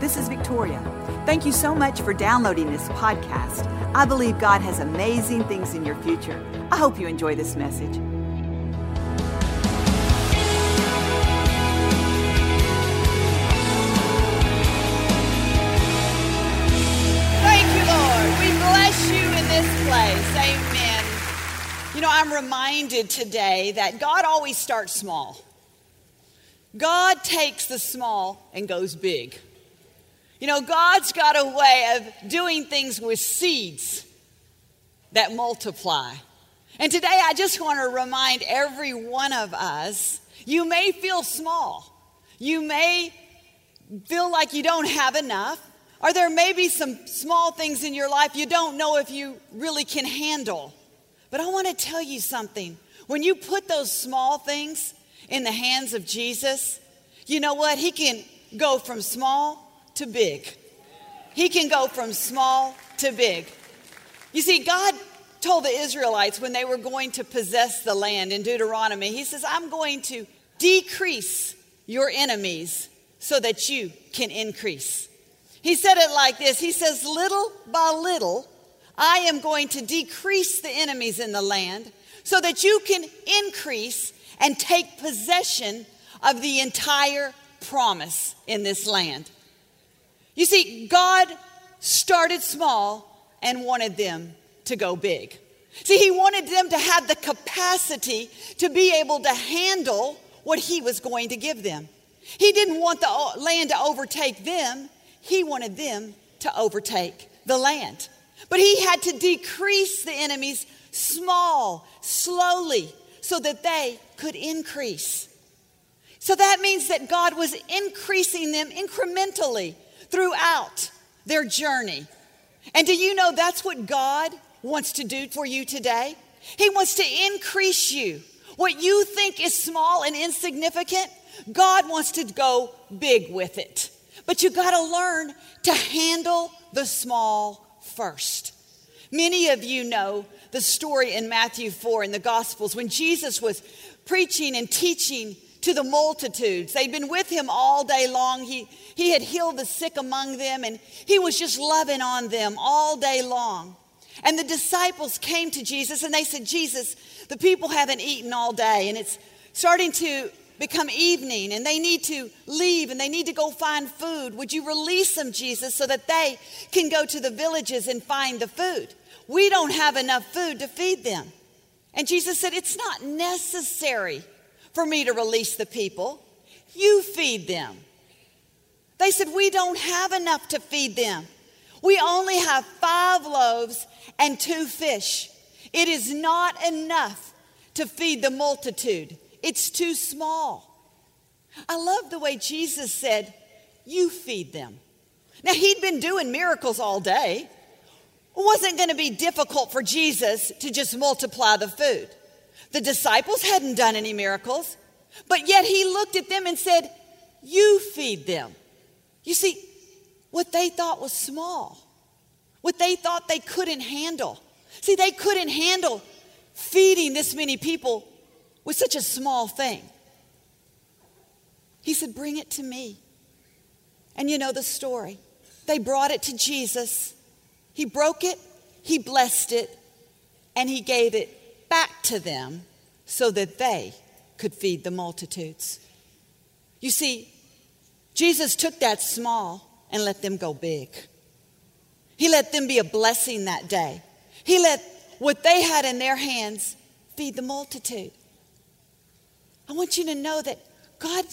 This is Victoria. Thank you so much for downloading this podcast. I believe God has amazing things in your future. I hope you enjoy this message. Thank you, Lord. We bless you in this place. Amen. You know, I'm reminded today that God always starts small. God takes the small and goes big. You know, God's got a way of doing things with seeds that multiply. And today I just want to remind every one of us you may feel small. You may feel like you don't have enough. Or there may be some small things in your life you don't know if you really can handle. But I want to tell you something. When you put those small things in the hands of Jesus, you know what? He can go from small to big. He can go from small to big. You see, God told the Israelites when they were going to possess the land in Deuteronomy, He says, I'm going to decrease your enemies so that you can increase. He said it like this He says, Little by little, I am going to decrease the enemies in the land so that you can increase and take possession of the entire promise in this land. You see, God started small and wanted them to go big. See, He wanted them to have the capacity to be able to handle what He was going to give them. He didn't want the uh, land to overtake them, He wanted them to overtake the land. But He had to decrease the enemies small, slowly, so that they could increase. So that means that God was increasing them incrementally throughout their journey. And do you know that's what God wants to do for you today? He wants to increase you. What you think is small and insignificant, God wants to go big with it. But you got to learn to handle the small first. Many of you know the story in Matthew 4 in the Gospels when Jesus was preaching and teaching to the multitudes. They'd been with him all day long. He, he had healed the sick among them, and he was just loving on them all day long. And the disciples came to Jesus and they said, Jesus, the people haven't eaten all day, and it's starting to become evening, and they need to leave and they need to go find food. Would you release them, Jesus, so that they can go to the villages and find the food? We don't have enough food to feed them. And Jesus said, It's not necessary for me to release the people. You feed them. They said, We don't have enough to feed them. We only have five loaves and two fish. It is not enough to feed the multitude, it's too small. I love the way Jesus said, You feed them. Now, he'd been doing miracles all day. It wasn't going to be difficult for Jesus to just multiply the food. The disciples hadn't done any miracles, but yet he looked at them and said, You feed them. You see, what they thought was small, what they thought they couldn't handle. See, they couldn't handle feeding this many people with such a small thing. He said, Bring it to me. And you know the story. They brought it to Jesus. He broke it, he blessed it, and he gave it back to them so that they could feed the multitudes. You see, Jesus took that small and let them go big. He let them be a blessing that day. He let what they had in their hands feed the multitude. I want you to know that God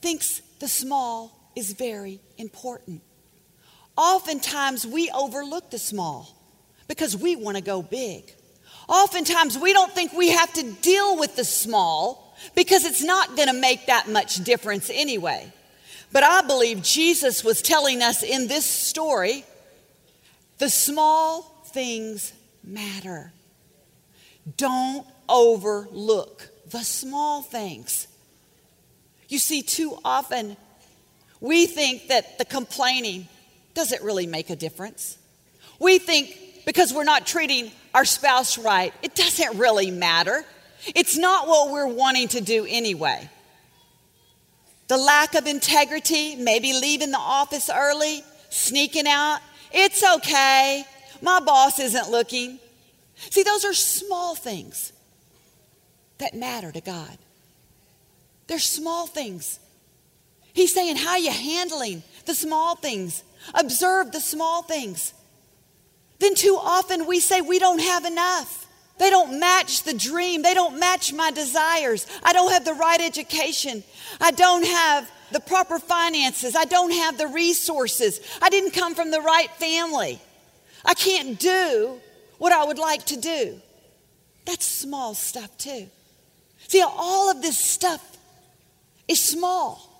thinks the small is very important. Oftentimes, we overlook the small because we want to go big. Oftentimes, we don't think we have to deal with the small because it's not going to make that much difference anyway. But I believe Jesus was telling us in this story the small things matter. Don't overlook the small things. You see, too often we think that the complaining doesn't really make a difference. We think because we're not treating our spouse right, it doesn't really matter. It's not what we're wanting to do anyway. the lack of integrity, maybe leaving the office early, sneaking out. It's okay. My boss isn't looking. See, those are small things that matter to God. They're small things. He's saying, How are you handling the small things? Observe the small things. Then, too often, we say we don't have enough. They don't match the dream. They don't match my desires. I don't have the right education. I don't have the proper finances. I don't have the resources. I didn't come from the right family. I can't do what I would like to do. That's small stuff, too. See, all of this stuff is small.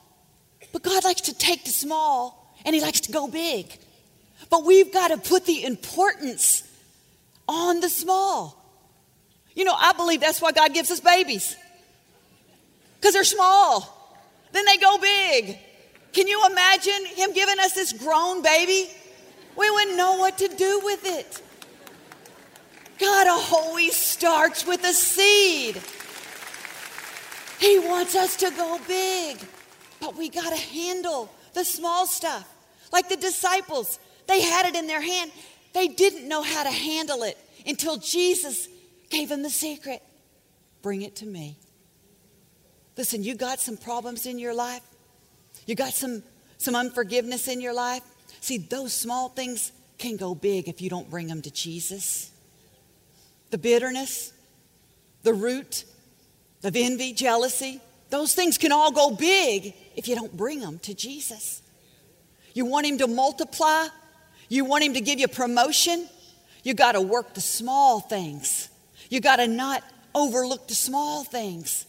But God likes to take the small and He likes to go big. But we've got to put the importance on the small. You know, I believe that's why God gives us babies, because they're small. Then they go big. Can you imagine Him giving us this grown baby? We wouldn't know what to do with it. God always starts with a seed. He wants us to go big, but we got to handle the small stuff. Like the disciples, they had it in their hand. They didn't know how to handle it until Jesus gave them the secret. Bring it to me. Listen, you got some problems in your life. You got some, some unforgiveness in your life. See, those small things can go big if you don't bring them to Jesus. The bitterness, the root of envy, jealousy, those things can all go big if you don't bring them to Jesus. You want Him to multiply, you want Him to give you promotion, you got to work the small things. You got to not overlook the small things.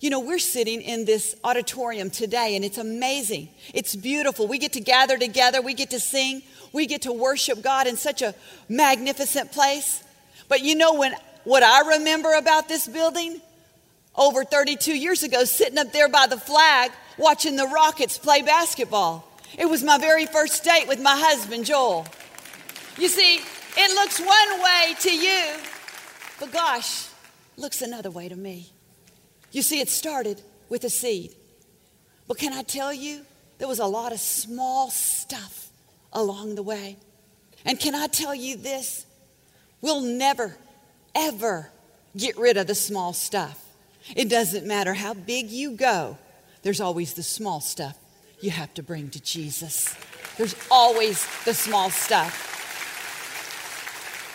You know, we're sitting in this auditorium today and it's amazing. It's beautiful. We get to gather together, we get to sing, we get to worship God in such a magnificent place. But you know when what I remember about this building over 32 years ago sitting up there by the flag watching the Rockets play basketball. It was my very first date with my husband, Joel. You see, it looks one way to you, but gosh, looks another way to me. You see, it started with a seed. But can I tell you, there was a lot of small stuff along the way. And can I tell you this? We'll never, ever get rid of the small stuff. It doesn't matter how big you go, there's always the small stuff you have to bring to Jesus. There's always the small stuff.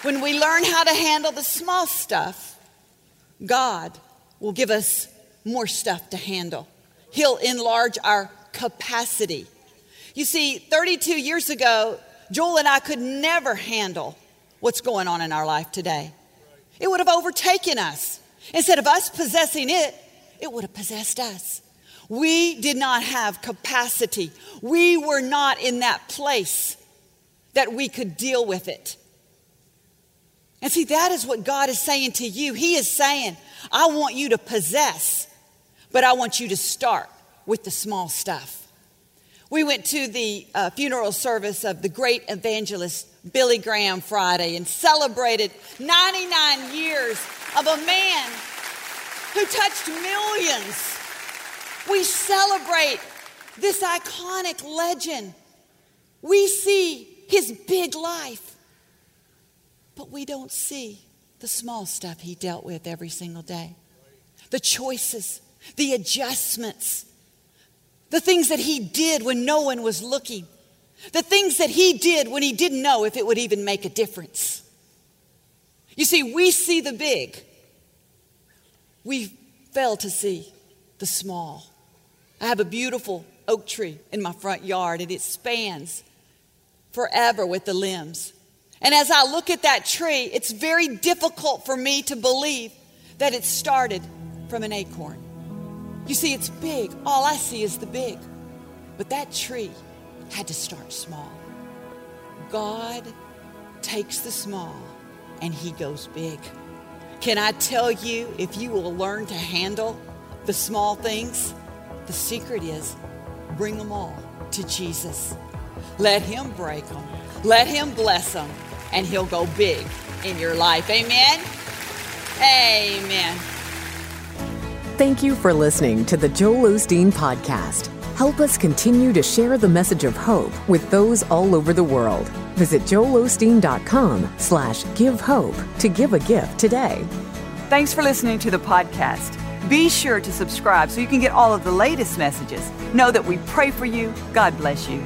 When we learn how to handle the small stuff, God will give us more stuff to handle. He'll enlarge our capacity. You see, 32 years ago, Joel and I could never handle what's going on in our life today. It would have overtaken us. Instead of us possessing it, it would have possessed us. We did not have capacity. We were not in that place that we could deal with it. And see, that is what God is saying to you. He is saying, I want you to possess, but I want you to start with the small stuff. We went to the uh, funeral service of the great evangelist Billy Graham Friday and celebrated 99 years of a man who touched millions. We celebrate this iconic legend. We see his big life, but we don't see the small stuff he dealt with every single day. The choices, the adjustments, the things that he did when no one was looking, the things that he did when he didn't know if it would even make a difference. You see, we see the big, we fail to see the small. I have a beautiful oak tree in my front yard, and it spans forever with the limbs. And as I look at that tree, it's very difficult for me to believe that it started from an acorn. You see, it's big. All I see is the big. But that tree had to start small. God takes the small and he goes big. Can I tell you, if you will learn to handle the small things, the secret is bring them all to Jesus. Let him break them, let him bless them, and he'll go big in your life. Amen. Amen. Thank you for listening to the Joel Osteen Podcast. Help us continue to share the message of hope with those all over the world. Visit joelosteen.com slash give hope to give a gift today. Thanks for listening to the podcast. Be sure to subscribe so you can get all of the latest messages. Know that we pray for you. God bless you.